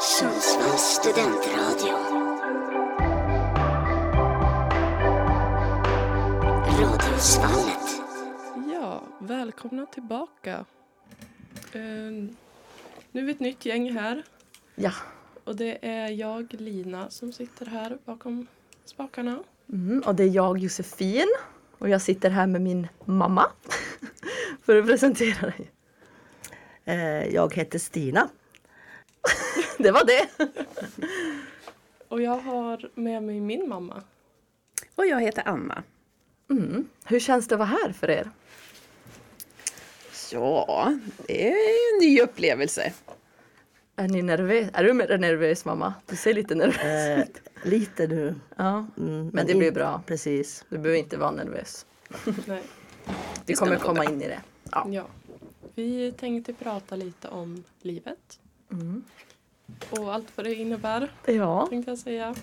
Sundsvalls studentradio. Radiosvallet. Ja, välkomna tillbaka. Eh, nu är vi ett nytt gäng här Ja. och det är jag, Lina, som sitter här bakom spakarna. Mm, och det är jag Josefin och jag sitter här med min mamma för att presentera dig. Eh, Jag heter Stina. Det var det. Och jag har med mig min mamma. Och jag heter Anna. Mm. Hur känns det att vara här för er? Ja, det är en ny upplevelse. Är ni nervös? Är du mer nervös mamma? Du ser lite nervös Eh, ut. lite nu. Ja, Mm, men det blir bra. Precis. Du behöver inte vara nervös. Nej, Vi ska kommer komma in i det. Ja. ja. Vi tänkte prata lite om livet. Mm. Och allt vad det innebär, ja, tänkte jag säga.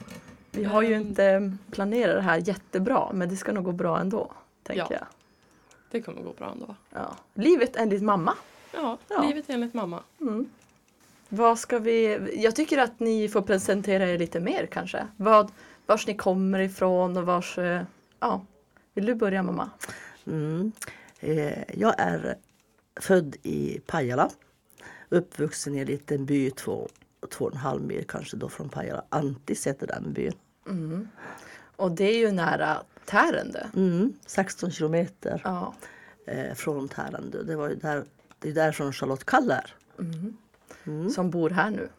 vi har ju Ehm. inte planerat det här jättebra men det ska nog gå bra ändå. Tänker Ja. jag. Det kommer gå bra ändå. Ja. Livet enligt mamma. Ja, Ja. livet enligt mamma. Mm. Vad ska vi... Jag tycker att ni får presentera er lite mer kanske. Vad, vars ni kommer ifrån och vars... eh, Ja. Vill du börja mamma? Mm. Eh, Jag är född i Pajala. Uppvuxen i en liten by, två, två och en halv mil kanske då från Pajala. Antis heter den byn. Mm. Och det är ju nära Tärendö. Mm. 16 kilometer Ja. eh, från Tärendö. Det var ju där, det är därifrån Charlotte Kalla är. Mm. Som bor här nu.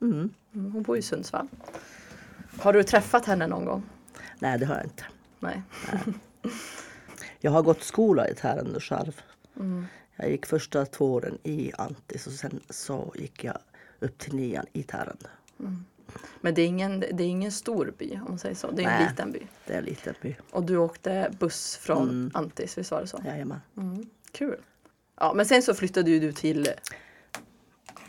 Mm. Mm, hon bor i Sundsvall. Har du träffat henne någon gång? Nej, det har jag inte. Nej. Jag har gått skola i Tärendö själv. Mm. Jag gick första två åren i Antis och sen så gick jag upp till nian i Tärendö. Men det är, ingen, det är ingen stor by om man säger så. Det är en Nej. liten by. Det är en liten by. Och du åkte buss från Mm. Antis, visst var det så? Jajamän. Mm. Kul. Ja, men sen så flyttade ju du till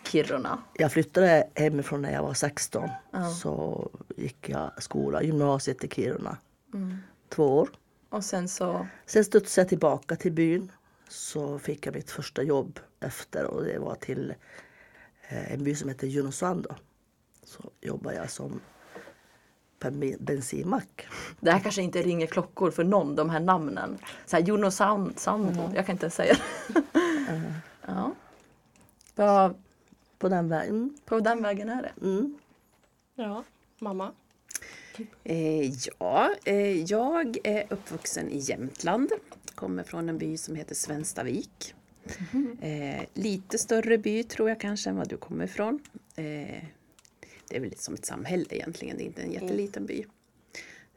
Kiruna. Jag flyttade hemifrån när jag var 16. Ja. Så gick jag skola, gymnasiet i Kiruna. Mm. Två år. Och sen så... Sen studsade jag tillbaka till byn. Så fick jag mitt första jobb efter och det var till en by som heter Junosuando. Så jobbade jag som på en ben- bensinmack. Det här kanske inte ringer klockor för någon, de här namnen. Så här, Juno Sound, Sando. Jag kan inte säga det. ja. Vad- På den vägen. på den vägen är det. Mm. Ja, mamma. Eh, ja, eh, jag är uppvuxen i Jämtland. Kommer från en by som heter Svenstavik. Eh, lite större by tror jag kanske än vad du kommer ifrån. Eh, det är väl lite som ett samhälle egentligen, det är inte en jätteliten by.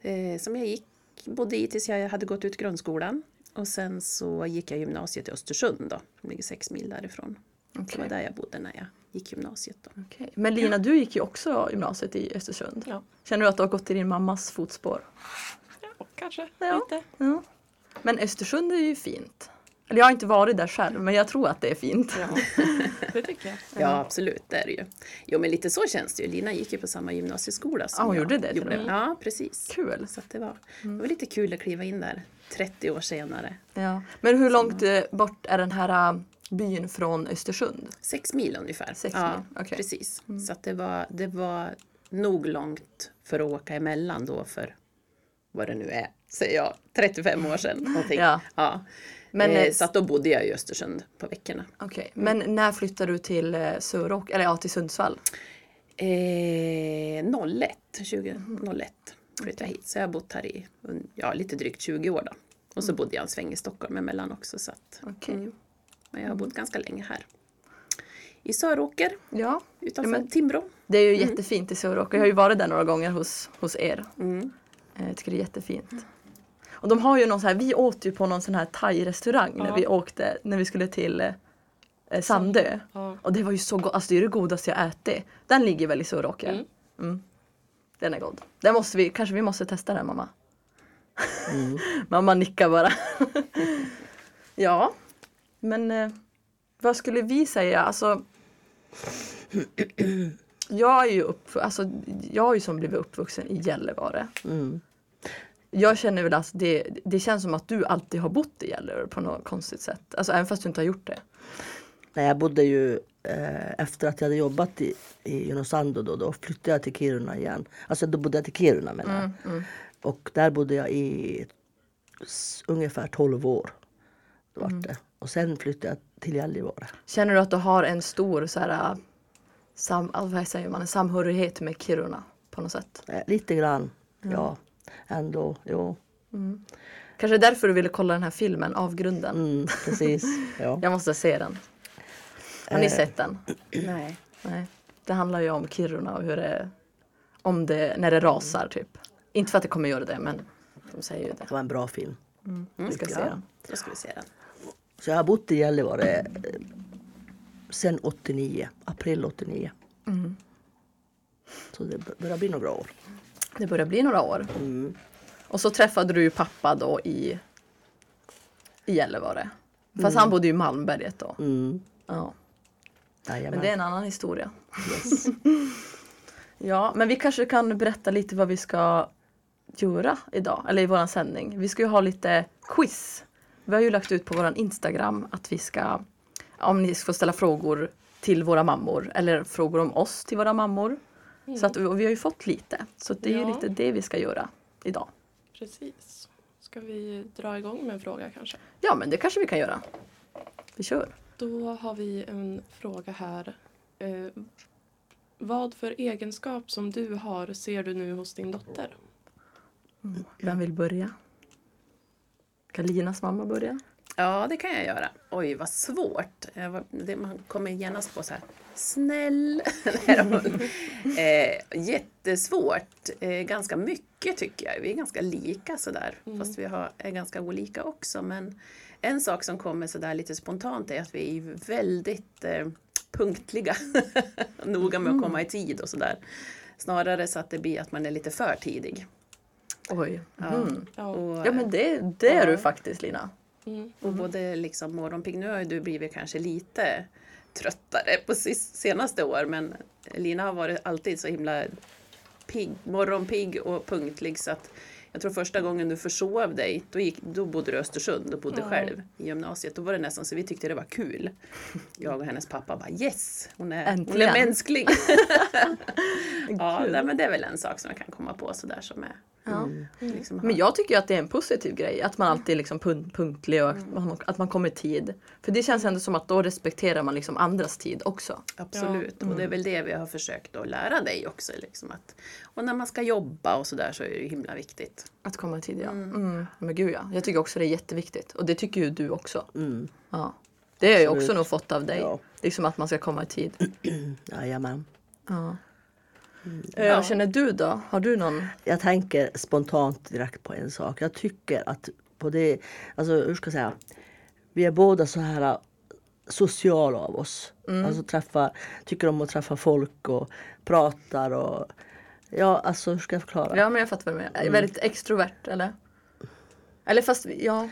Eh, som jag gick, bodde i tills jag hade gått ut grundskolan. Och sen så gick jag gymnasiet i Östersund då, som ligger sex mil därifrån. Det var där jag bodde när jag gick gymnasiet. Då. Okej. Men Lina, du gick ju också gymnasiet i Östersund. Ja. Känner du att du har gått i din mammas fotspår? Ja, kanske Ja. lite. Ja. Men Östersund är ju fint. Eller jag har inte varit där själv, men jag tror att det är fint. Ja, det tycker jag. Ja, absolut, det är det ju. Jo, men lite så känns det ju. Lina gick ju på samma gymnasieskola som Ja, hon jag gjorde det med. Ja, precis. Kul. Så att det, var, det var lite kul att kliva in där 30 år senare. Ja. Men hur långt eh, bort är den här eh, byn från Östersund? Sex mil ungefär. Sex ja, mil. Mm. Precis. Så att det, var, det var nog långt för att åka emellan då för vad det nu är, säger jag, 35 år sedan. Någonting. Ja. Ja. Men, eh, eh, så att då bodde jag i Östersund på veckorna. Okej, men när flyttade du till eh, eller ja, till Sundsvall? Eh, 01, 2001 flyttade jag hit. Så jag har bott här i ja, lite drygt 20 år då. Och så bodde jag en sväng i Stockholm emellan också. Så att, Okej. mm. Men jag har bott ganska länge här. I Söråker Ja, utanför Ja, men- Timrå. det är ju jättefint i Söråk. Jag har ju varit där några gånger hos, hos er. Mm. Eh, Jag tycker det är jättefint. Och de har ju någon så här, vi åt ju på någon sån här thai-restaurang när Ja. vi åkte, när vi skulle till eh, eh, Sandö. Ja. Och det var ju så gott, alltså det är det godaste jag ätit. Den ligger väl i Söråker? Mm. Mm. Den är god. Den måste vi, kanske vi måste testa den mamma. mamma nickar bara. ja, men eh, vad skulle vi säga? Alltså, jag är ju upp, alltså, jag har ju som blivit uppvuxen i Gällivare. Mm. Jag känner väl att det, det känns som att du alltid har bott i Gällivare på något konstigt sätt. Alltså även fast du inte har gjort det. Nej, jag bodde ju eh, efter att jag hade jobbat i, i Junosando då, då flyttade jag till Kiruna igen. Alltså då bodde jag till Kiruna menar jag. Mm, mm. Och där bodde jag i ungefär 12 år. Då Mm. vart det. Och sen flyttade jag till Gällivare. Känner du att du har en stor så här, äh, sam, vad säger man, en samhörighet med Kiruna på något sätt? Eh, lite grann, Mm. ja. Ändå, jo. Kanske därför du ville kolla den här filmen, Avgrunden. Mm, precis. Ja. Jag måste se den. Har ni Eh. sett den? Nej. Nej. Det handlar ju om Kiruna och hur det, om det, när det rasar typ. Inte för att det kommer göra det, men de säger ju det. Det var en bra film. Vi ska se den. då ska vi se den. Så jag har bott i Gällivare eh, sen 89, april 89. Mm. Så det börjar bli några år. Det börjar bli några år. Och så träffade du ju pappa då i, i Gällivare. Fast han bodde ju i Malmberget då. Mm. Ja. Jajamän. Men det är en annan historia. Yes. Ja, men vi kanske kan berätta lite vad vi ska göra idag, eller i våran sändning. Vi ska ju ha lite quiz. Vi har ju lagt ut på våran Instagram att vi ska, om ni får ställa frågor till våra mammor eller frågor om oss till våra mammor. Så att, och vi har ju fått lite, så det är ju Ja. lite det vi ska göra idag. Precis. Ska vi dra igång med en fråga kanske? Ja, men det kanske vi kan göra. Vi kör. Då har vi en fråga här. Eh, vad för egenskap som du har ser du nu hos din dotter? Vem vill börja? Kan Linas mamma börja? Ja, det kan jag göra. Oj, vad svårt. Jag var- det- Man kommer genast på så här, snäll. Nej eh, jättesvårt. Eh, ganska mycket tycker jag. Vi är ganska lika sådär. Fast vi har, är ganska olika också. Men en sak som kommer sådär lite spontant är att vi är väldigt eh, punktliga. Noga med att komma i tid och sådär. Snarare så att det blir att man är lite för tidig. Oj. Ja. Mm. Ja. Och, Ja, men det, det är Ja. du faktiskt Lina. Mm. Och både liksom morgonpigg, nu har ju du blivit kanske lite tröttare på senaste år men Lina har varit alltid så himla pigg, morgonpigg och punktlig så att jag tror första gången du försov dig, då, gick, då bodde du i Östersund och bodde Ja. själv i gymnasiet. Då var det nästan så vi tyckte det var kul. Jag och hennes pappa bara yes, hon är, hon är mänsklig. ja, nej, men det är väl en sak som jag kan komma på sådär som är Ja. liksom, Men jag tycker ju att det är en positiv grej. Att man alltid är liksom pun- punktlig och att man, att man kommer i tid. För det känns ändå som att då respekterar man liksom andras tid också. Absolut, och det är väl det vi har försökt att lära dig också. Liksom att, och när man ska jobba och sådär så är det ju himla viktigt. Att komma i tid ja. Mm. Men gud ja. Jag tycker också det är jätteviktigt. Och det tycker ju du också. Mm. Ja. Det har jag också nog fått av dig. Ja. Liksom att man ska komma i tid. Jajamän. Ja. Eh, Vad känner du då? Har du någon? Jag tänker spontant direkt på en sak. Jag tycker att på det, alltså hur ska jag säga, vi är båda så här äh, sociala av oss. Alltså träffa, tycker om att träffa folk och pratar och ja, alltså hur ska jag förklara? Ja men jag fattar vad du menar. Är Väldigt extrovert eller? Eller fast ja.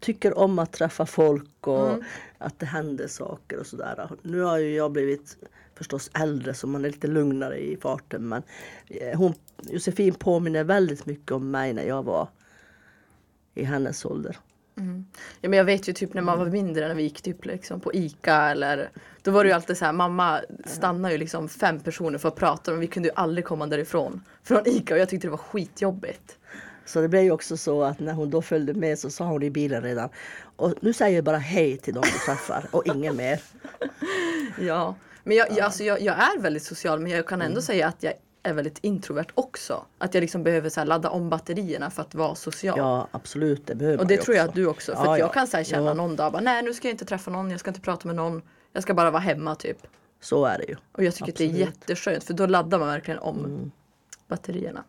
Tycker om att träffa folk och Mm. att det händer saker och sådär. Nu har ju jag blivit förstås äldre så man är lite lugnare i farten men eh, hon, Josefin påminner väldigt mycket om mig när jag var i hennes ålder. Ja, men jag vet ju typ när man var mindre när vi gick typ liksom på ICA eller då var det ju alltid så här mamma stannade ju liksom fem personer för att prata men vi kunde ju aldrig komma därifrån från ICA och jag tyckte det var skitjobbigt. Så det blev ju också så att när hon då följde med så sa hon i bilen redan och nu säger jag bara hej till de du träffar och ingen mer. Ja, men jag, jag, alltså, jag, jag är väldigt social men jag kan ändå säga att jag är väldigt introvert också. Att jag liksom behöver så ladda om batterierna för att vara social. Ja absolut, det behöver Och det tror jag också. att du också. För Ja, jag ja. kan så känna Ja. någon dag bara, nej nu ska jag inte träffa någon, jag ska inte prata med någon. Jag ska bara vara hemma typ. Så är det ju. Och jag tycker att det är Absolut. jätteskönt för då laddar man verkligen om Mm. batterierna.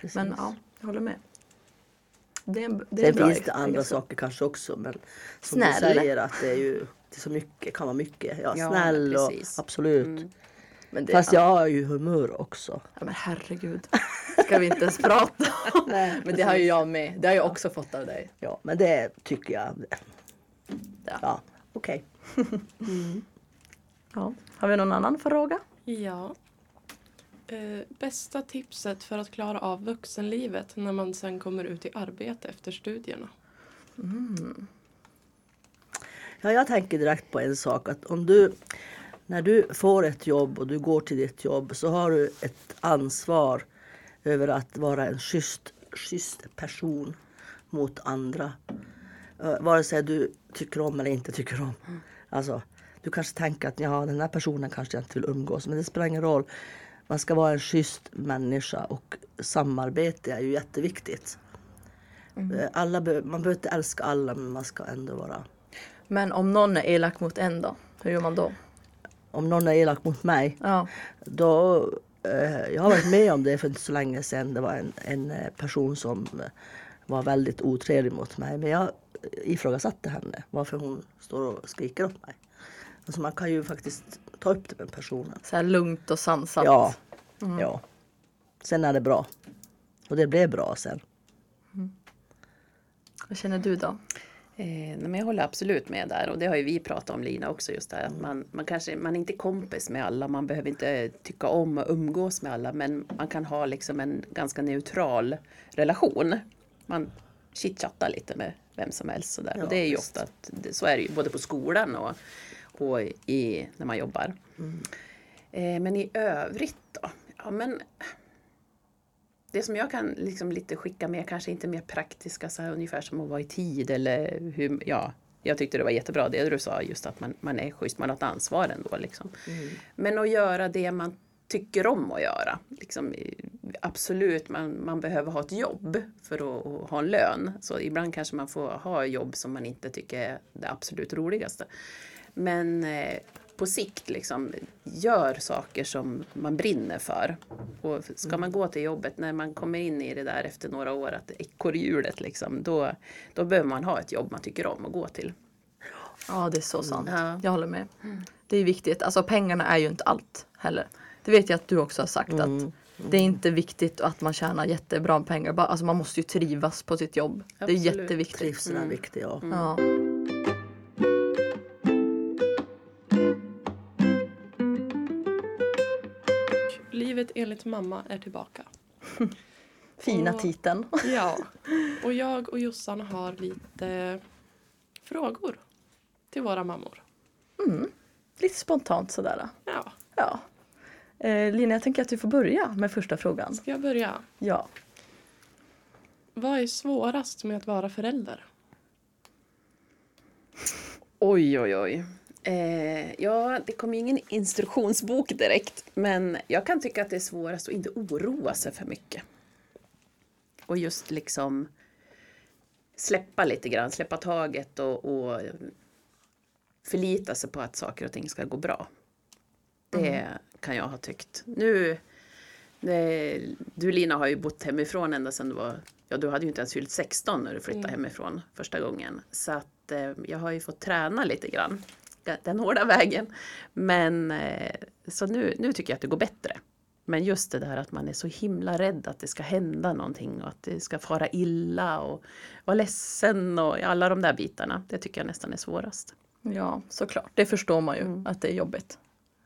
Precis. Men ja, jag håller med. Det är det är Sen finns det andra egenskap. saker kanske också men som Snäll. du säger att det är ju det är så mycket, kan vara mycket. Ja, Ja, snäll och absolut. Men det, Fast ja. jag har ju humör också. ja, men herregud. Ska vi inte ens prata om. Nej, Men det har ju jag med. Det har jag också fått av dig. Ja, men det tycker jag. Ja. Ja, okej. Ja. Har vi någon annan fråga? Ja. Eh, bästa tipset för att klara av vuxenlivet när man sen kommer ut i arbete efter studierna? Ja, jag tänker direkt på en sak. Att om du, när du får ett jobb och du går till ditt jobb så har du ett ansvar över att vara en schysst, schysst person mot andra. Uh, vare sig du tycker om eller inte tycker om. Alltså, du kanske tänker att ja, den här personen kanske jag inte vill umgås men det spelar ingen roll. Man ska vara en schysst människa och samarbete är ju jätteviktigt. Eh, Alla be- man behöver inte älska alla men man ska ändå vara Men om någon är elak mot en då? Hur gör man då? om någon är elak mot mig, Ja. då... Eh, jag har varit med om det för inte så länge sedan. Det var en, en eh, person som eh, var väldigt otrevlig mot mig. Men jag ifrågasatte henne, varför hon står och skriker åt mig. Alltså man kan ju faktiskt ta upp det med personen. Så här lugnt och sansat. Ja, ja. Sen är det bra. Och det blev bra sen. Vad känner du då? Eh, nej, men jag håller absolut med där och det har ju vi pratat om Lina också just här att man, man kanske man är inte kompis med alla, man behöver inte tycka om och umgås med alla men man kan ha liksom en ganska neutral relation. Man chitchattar lite med vem som helst sådär Ja, och det är ju ofta så är det ju både på skolan och, och i, när man jobbar. Eh, men i övrigt då? Ja men det som jag kan liksom lite skicka med, kanske inte mer praktiska, så här, ungefär som att vara i tid eller hur, ja. Jag tyckte det var jättebra det du sa, just att man, man är schysst, man har ett ansvar ändå. Liksom. Men att göra det man tycker om att göra. Liksom, absolut, man, man behöver ha ett jobb för att, att ha en lön. Så ibland kanske man får ha jobb som man inte tycker är det absolut roligaste. Men eh, på sikt, liksom, gör saker som man brinner för. Och ska man gå till jobbet, när man kommer in i det där efter några år, att ekorrhjulet, liksom, då, då behöver man ha ett jobb man tycker om att gå till. Ja, det är så sant. Ja. Jag håller med. Det är viktigt. Alltså pengarna är ju inte allt heller. Det vet jag att du också har sagt att det är inte viktigt att man tjänar jättebra pengar. Bara, alltså man måste ju trivas på sitt jobb. Det är Absolut. jätteviktigt. Trivseln är viktig, ja. Ja. Livet enligt mamma är tillbaka. Fina Och- titeln. Ja, och jag och Jossan har lite frågor till våra mammor. Lite spontant sådär. Ja, Ja. Eh, Lina, jag tänker att du får börja med första frågan. ska jag börja? Ja. Vad är svårast med att vara förälder? Oj, oj, oj. Eh, ja, det kommer ju ingen instruktionsbok direkt, men jag kan tycka att det är svårast att inte oroa sig för mycket. Och just liksom släppa lite grann, släppa taget och, och förlita sig på att saker och ting ska gå bra. Det kan jag ha tyckt. Nu, eh, du Lina har ju bott hemifrån ända sedan du var, ja du hade ju inte ens fyllt 16 när du flyttade hemifrån första gången. Så att eh, jag har ju fått träna lite grann, den hårda vägen. Men eh, så nu, nu tycker jag att det går bättre. Men just det där att man är så himla rädd att det ska hända någonting och att det ska fara illa och vara ledsen och alla de där bitarna. Det tycker jag nästan är svårast. ja, såklart. Det förstår man ju att det är jobbigt.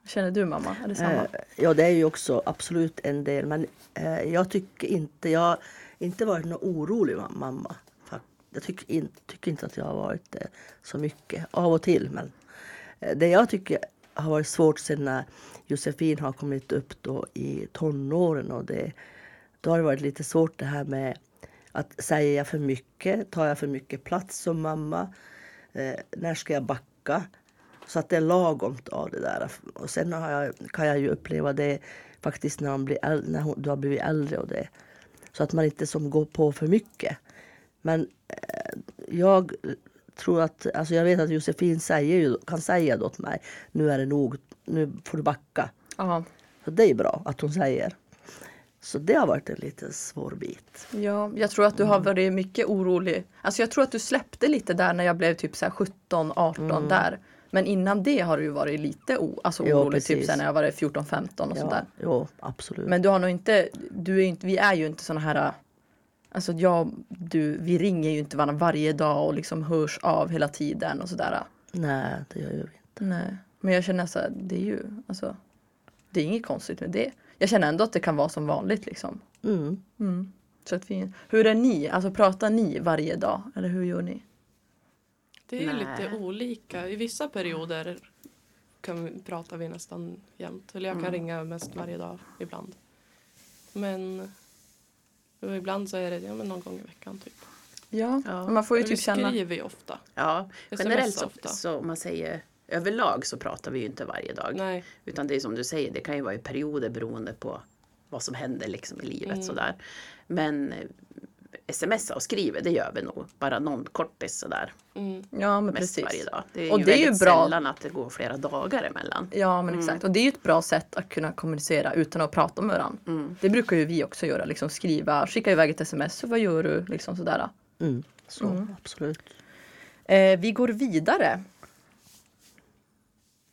Känner du mamma? Är det samma? Eh, Ja, det är ju också absolut en del. Men eh, jag tycker inte, jag har inte varit någon orolig ma- mamma. Jag tycker, in, tycker inte att jag har varit det så mycket. Av och till. Men Eh, det jag tycker har varit svårt sen när Josefin har kommit upp då i tonåren. Och det, då har det varit lite svårt det här med att säger jag för mycket? Tar jag för mycket plats som mamma? Eh, när ska jag backa? Så att det är lagomt av det där. Och sen har jag, kan jag ju uppleva det faktiskt när, man blir äldre, när hon, du har blivit äldre och det. Så att man inte som går på för mycket. Men eh, jag tror att, alltså jag vet att Josefin säger ju, kan säga då åt mig, nu är det nog, nu får du backa. Ja. Så det är bra att hon säger. Så det har varit en lite svår bit. Ja, jag tror att du har varit mycket orolig. Alltså jag tror att du släppte lite där när jag blev typ så här 17, 18 där. Men innan det har du varit lite o- alltså orolig, typ precis. sen när jag var 14, 15 och Ja, sådär. jo, absolut. Men du har nog inte, du är inte, vi är ju inte såna här Alltså jag, du, vi ringer ju inte varandra varje dag och liksom hörs av hela tiden och sådär. Nej, det gör jag inte. Nej. Men jag känner så här, det är ju, alltså Det är inget konstigt med det. Jag känner ändå att det kan vara som vanligt liksom. Mm. Mm. Så att vi, hur är ni? Alltså pratar ni varje dag? Eller hur gör ni? Det är Nej. lite olika. I vissa perioder kan vi, pratar vi nästan jämt. Eller jag kan Mm. ringa mest varje dag ibland. Men och ibland så är det ja, men någon gång i veckan typ. Ja, Ja. man får ju Men vi typ känna... skriver ju ofta. Ja, generellt så, ofta. så om man säger överlag så pratar vi ju inte varje dag. Nej. Utan det är som du säger, det kan ju vara i perioder beroende på vad som händer liksom i livet. Mm. Sådär. Men smsa och skriver, det gör vi nog. Bara någon kortis sådär. Mm. Ja, men Mest precis. varje dag. Det är Och ju det är ju väldigt bra. sällan att det går flera dagar emellan. Ja, men exakt. Och det är ju ett bra sätt att kunna kommunicera utan att prata med varandra. Mm. Det brukar ju vi också göra, liksom skriva, skicka iväg ett sms, så vad gör du? Liksom sådär. Mm. Så absolut. Eh, vi går vidare.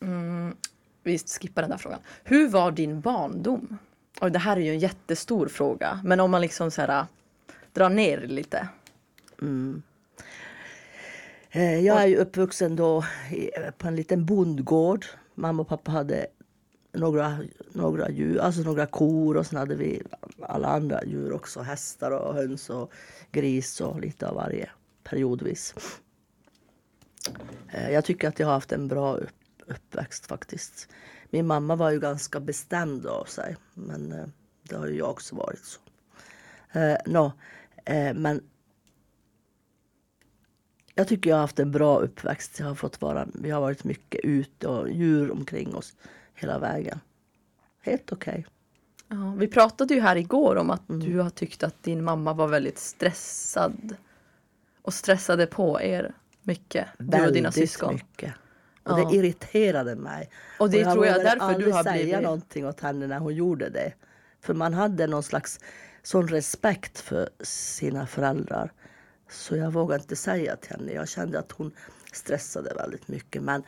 Mm, vi skippar den där frågan. Hur var din barndom? Och det här är ju en jättestor fråga, men om man liksom så här, dra ner lite. Mm. Eh, jag är ju uppvuxen då på en liten bondgård. Mamma och pappa hade några, några djur, alltså några kor och sen hade vi alla andra djur också. Hästar och höns och gris och lite av varje periodvis. Eh, jag tycker att jag har haft en bra upp, uppväxt faktiskt. Min mamma var ju ganska bestämd av sig men eh, det har ju jag också varit. så. Eh, no eh, men jag tycker jag har haft en bra uppväxt. Jag har fått vara, vi har varit mycket ute och djur omkring oss hela vägen. Helt okej. Ja, vi pratade ju här igår om att du har tyckt att din mamma var väldigt stressad. Och stressade på er mycket, du och dina Väldigt syskon. mycket. Och Ja. det irriterade mig. Och det jag tror jag därför du har säga blivit... någonting åt henne när hon gjorde det. För man hade någon slags sån respekt för sina föräldrar. Så jag vågade inte säga till henne. Jag kände att hon stressade väldigt mycket. Men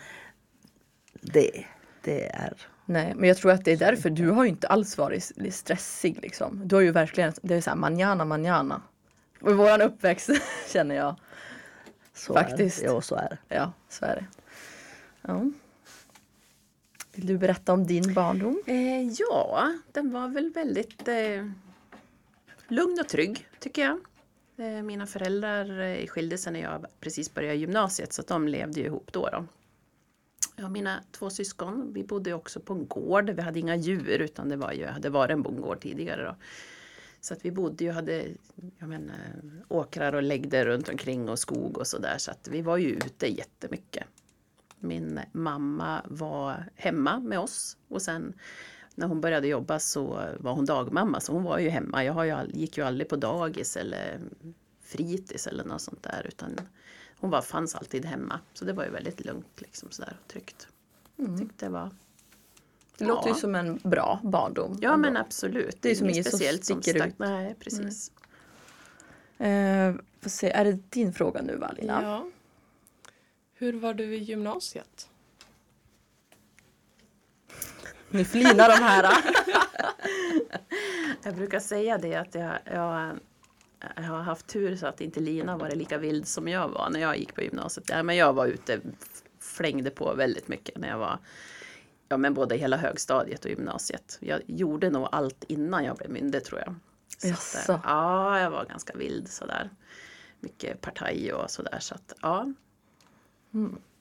det, det är... Nej, men jag tror att det är därför du har ju inte alls varit stressig liksom. Du har ju verkligen, det är såhär manjana manjana. Och våran uppväxt känner jag. Så Faktiskt. Är det. Ja, så är det. Ja, så är det. Ja. Vill du berätta om din barndom? Eh, ja, den var väl väldigt eh, lugn och trygg tycker jag. Eh, mina föräldrar eh, skilde sig när jag precis började gymnasiet så att de levde ju ihop då. då. Jag och mina två syskon, vi bodde också på en gård. Vi hade inga djur utan det var ju, hade varit en bondgård tidigare. Då. Så att vi bodde ju, hade jag menar, åkrar och läggde runt omkring och skog och sådär. Så att vi var ju ute jättemycket. Min mamma var hemma med oss och sen när hon började jobba så var hon dagmamma så hon var ju hemma. Jag har ju, all- gick ju aldrig på dagis eller fritids eller något sånt där utan hon var, fanns alltid hemma. Så det var ju väldigt lugnt liksom sådär och tryggt. Jag tyckte det var Det låter ju Ja. som en bra barndom. Ja ändå. men absolut. Det är som Inget som speciellt som sticker stack- ut. Nej precis. Eh, får se, är det din fråga nu va Lina? Ja. Hur var du i gymnasiet? Nu flinar de här. Jag brukar säga det att jag, jag, jag har haft tur så att inte Lina var lika vild som jag var när jag gick på gymnasiet. Ja, men jag var ute, flängde på väldigt mycket när jag var Ja men både hela högstadiet och gymnasiet. Jag gjorde nog allt innan jag blev myndig tror jag. Så att, eh, ja, jag var ganska vild sådär. Mycket partaj och sådär så att ja.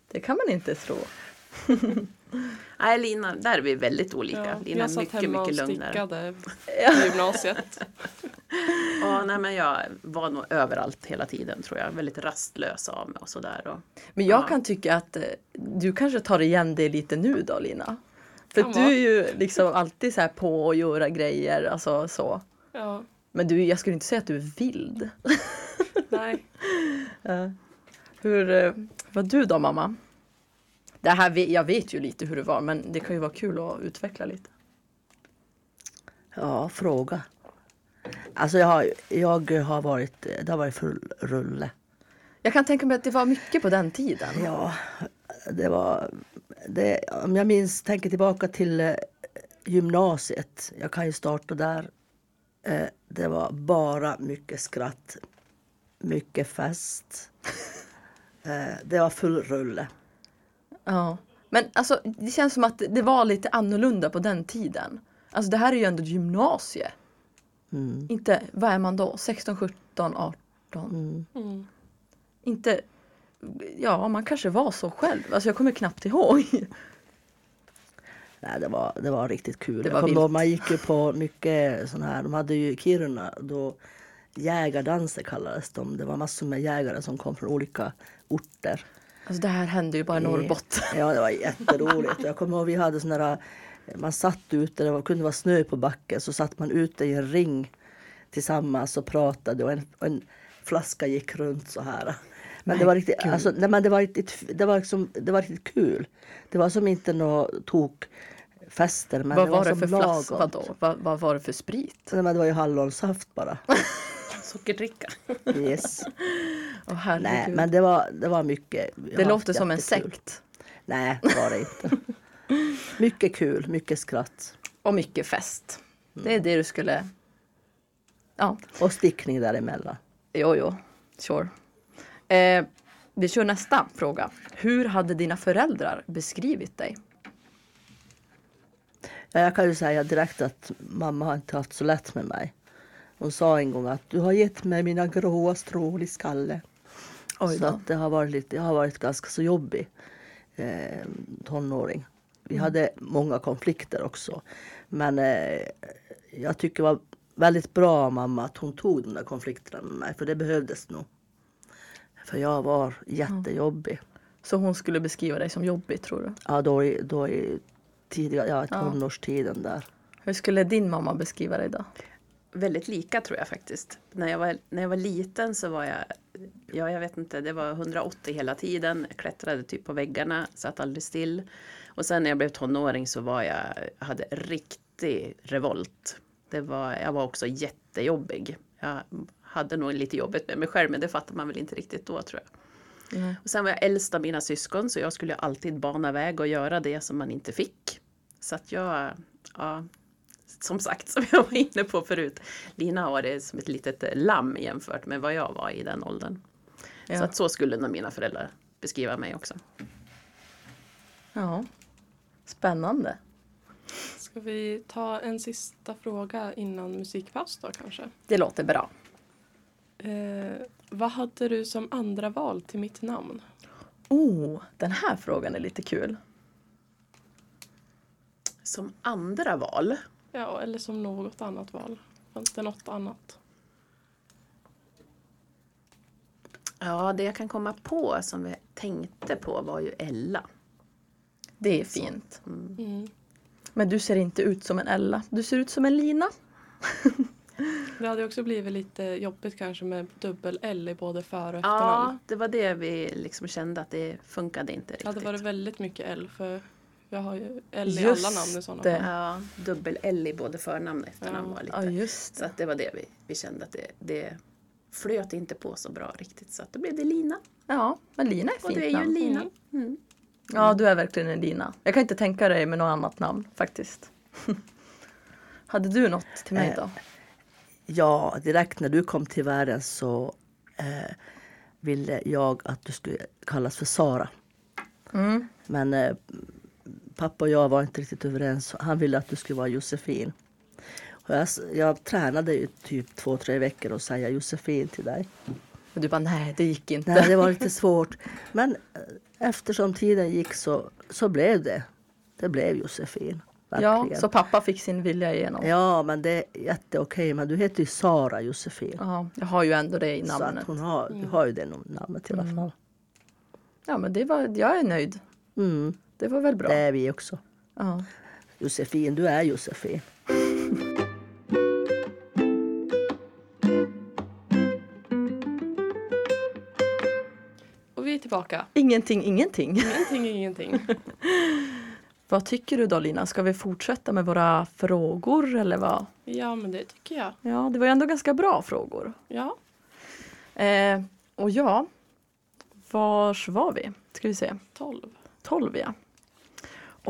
Det kan man inte tro. Nej Lina, där är vi väldigt olika. Ja, Lina är jag satt mycket, hemma mycket och stickade på gymnasiet. Ja, nej, men jag var nog överallt hela tiden tror jag. Väldigt rastlös av mig och sådär. Och, Men jag Ja. kan tycka att eh, du kanske tar igen det lite nu då Lina. För du är ju liksom alltid så här på och göra grejer, alltså så. Ja, Men du, jag skulle inte säga att du är vild. nej. Hur eh, var du då mamma? Det här, jag vet ju lite hur det var men det kan ju vara kul att utveckla lite. Ja, fråga. Alltså jag har, jag har varit, det har varit full rulle. Jag kan tänka mig att det var mycket på den tiden. Ja, det var... Det, om jag minns, tänker tillbaka till eh, gymnasiet. Jag kan ju starta där. Eh, det var bara mycket skratt. Mycket fest. Eh, det var full rulle. Ja. Men alltså det känns som att det var lite annorlunda på den tiden. Alltså det här är ju ändå gymnasie. Mm. Inte, vad är man då? 16, 17, 18? Mm. Mm. Inte ja, man kanske var så själv. Alltså jag kommer knappt ihåg. Nej, det var, det var riktigt kul. Det var vilt. man gick ju på mycket sån här, de hade ju i Kiruna då jägardanser kallades de. Det var massor med jägare som kom från olika orter. Alltså det här hände ju bara i Norrbotten. Ja, det var jätteroligt. Jag kommer ihåg vi hade såna där, man satt ute, det var, kunde vara snö på backen, så satt man ute i en ring tillsammans och pratade och en, och en flaska gick runt så här. Men det var riktigt, alltså, nej, men det var riktigt, det var liksom, det var riktigt kul. Det var som inte några tokfester men vad det var, var, det för flaska? lagom. Vadå? Vad, vad var det för sprit? Nej, men det var ju hallonsaft bara. Sockerdricka. Yes. Herregud. Nej, men det var, det var mycket. det låter som en sekt. Nej, det var det inte. mycket kul, mycket skratt. Och mycket fest. Det är det du skulle... Ja, Och stickning däremellan. jo, jo. Sure. Eh, vi kör nästa fråga. Hur hade dina föräldrar beskrivit dig? Ja, jag kan ju säga direkt att mamma har inte haft så lätt med mig. Hon sa en gång att du har gett mig mina gråa strål i skalle. Oj Så att det har varit, lite, jag har varit ganska så jobbig eh, tonåring. Vi Mm. hade många konflikter också. Men eh, jag tycker det var väldigt bra av mamma att hon tog de där konflikterna med mig. För det behövdes nog. För jag var jättejobbig. Så hon skulle beskriva dig som jobbig tror du? Ja, då i, då i tidiga, ja, Ja. tonårstiden där. Hur skulle din mamma beskriva dig då? Väldigt lika tror jag faktiskt. När jag var, när jag var liten så var jag, ja jag vet inte, det var 180 hela tiden. Jag klättrade typ på väggarna, satt aldrig still. Och sen när jag blev tonåring så var jag, hade riktig revolt. Det var, jag var också jättejobbig. Jag hade nog lite jobbigt med mig själv men det fattar man väl inte riktigt då tror jag. Nej. Och sen var jag äldst av mina syskon så jag skulle alltid bana väg och göra det som man inte fick. Så att jag, ja, som sagt som jag var inne på förut. Lina har det som ett litet eh, lamm jämfört med vad jag var i den åldern. Så Ja. att så skulle nog mina föräldrar beskriva mig också. ja. Spännande. Ska vi ta en sista fråga innan musikpaus då kanske? Det låter bra. Eh, vad hade du som andra val till mitt namn? Oh, den här frågan är lite kul. Som andra val. Ja, eller som något annat val. Fanns det något annat? Ja, det jag kan komma på som vi tänkte på var ju Ella. Det är fint. Mm. Men du ser inte ut som en Ella. Du ser ut som en Lina. Det hade också blivit lite jobbigt kanske med dubbel L i både för och Ja, efternamn. det var det vi liksom kände att det funkade inte Det riktigt. hade varit väldigt mycket L för jag har ju L i Just alla namn i sådana det. fall. Ja, dubbel L i både förnamn och efternamn Ja. var lite. Ja, just Så att det var det vi, vi kände att det, det flöt inte på så bra riktigt. Så att då blev det Lina. Ja, men Lina är Och fint du är ju namn. Lina. Mm. Mm. Ja, du är verkligen en Lina. Jag kan inte tänka dig med något annat namn faktiskt. Hade du något till mig då? Ja, direkt när du kom till världen så eh, ville jag att du skulle kallas för Sara. Mm. Men eh, pappa och jag var inte riktigt överens. Han ville att du skulle vara Josefin. Och jag, jag tränade ju typ två, tre veckor och säga Josefin till dig. Och du bara nej, det gick inte. Nej, det var lite svårt. Men eh, eftersom tiden gick så, så blev det. Det blev Josefin. ja, Verkligen. så pappa fick sin vilja igenom. Ja, men det är jätteokej. Men du heter ju Sara Josefin. Ja, jag har ju ändå det i Så namnet. att hon har, du har ju det namnet i alla fall. Ja, men det var, jag är nöjd. Mm, Det var väl bra. det är vi också. Ja. Josefin, du är Josefin. Och vi är tillbaka. Ingenting, ingenting. Ingenting ingenting. vad tycker du då Lina? Ska vi fortsätta med våra frågor eller vad? Ja, men det tycker jag. Ja, det var ju ändå ganska bra frågor. Ja, Eh, och ja, vars var vi? Ska vi se. 12. 12 ja.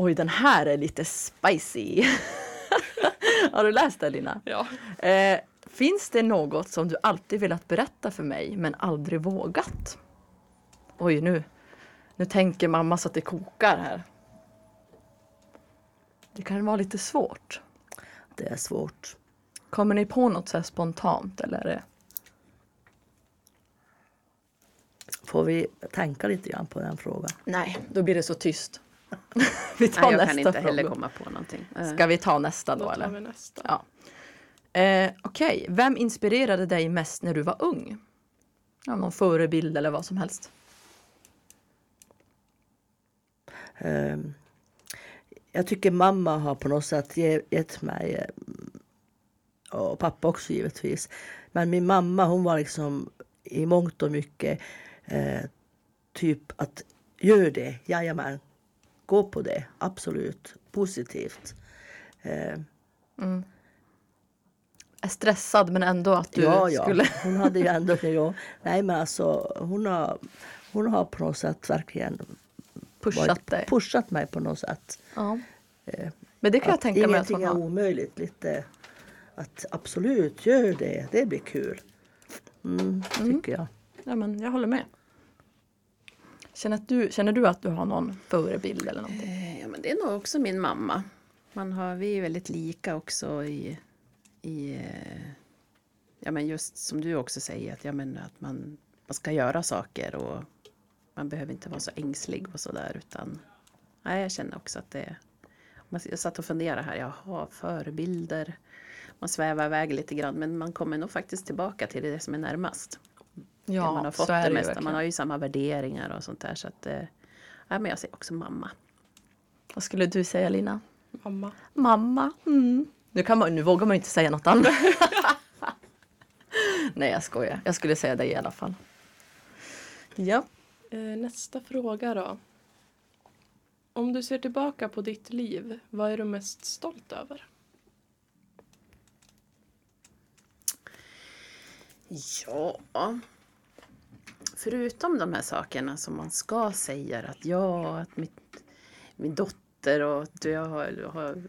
Oj, den här är lite spicy. Har du läst den Lina? Ja. Eh, finns det något som du alltid velat berätta för mig men aldrig vågat? Oj, nu, nu tänker mamma så att det kokar här. Det kan vara lite svårt. Det är svårt. Kommer ni på något så här spontant eller är det? får vi tänka lite grann på den frågan. Nej, då blir det så tyst. vi tar Nej, jag nästa kan inte fråga. heller komma på någonting. Eh, Ska vi ta nästa då, Då eller? nästa. Ja. Eh, Okej, vem inspirerade dig mest när du var ung? Ja, någon förebild eller vad som helst. Ehm, Jag tycker mamma har på något sätt ge- gett mig, eh, och pappa också givetvis, men min mamma hon var liksom i mångt och mycket eh, typ att gör det, jajamän, gå på det, absolut, positivt. Eh, Är stressad men ändå att du ja, ja, skulle... hon hade ju ändå, ja, nej men alltså hon har, hon har på något sätt verkligen Pushat varit- dig. pushat mig på något sätt. Ja. Men det kan jag tänka mig att ingenting hon är har. omöjligt. Lite att absolut, gör det. Det blir kul. Mm, tycker jag. Ja, men jag håller med. Känner, du, känner du att du har någon förebild eller någonting? Eh, ja, men det är nog också min mamma. Man har, vi är väldigt lika också i, i eh, ja, men just som du också säger, att, ja, men att man, man ska göra saker och man behöver inte vara så ängslig och sådär. Utan nej, jag känner också att det jag satt och funderade här, jaha, förebilder. Man svävar iväg lite grann men man kommer nog faktiskt tillbaka till det som är närmast det man har fått så är det ju mesta. Man har ju samma värderingar och sånt där. Så att, eh, ja, men jag säger också mamma. Vad skulle du säga Lina? Mamma. Mamma. Mm. Nu, kan man, nu vågar man ju inte säga något annat. Nej jag skojar. Jag skulle säga det i alla fall. Ja. Eh, nästa fråga då. Om du ser tillbaka på ditt liv, vad är du mest stolt över? Ja. Förutom de här sakerna som man ska säga att ja, att mitt, min dotter och att jag har, har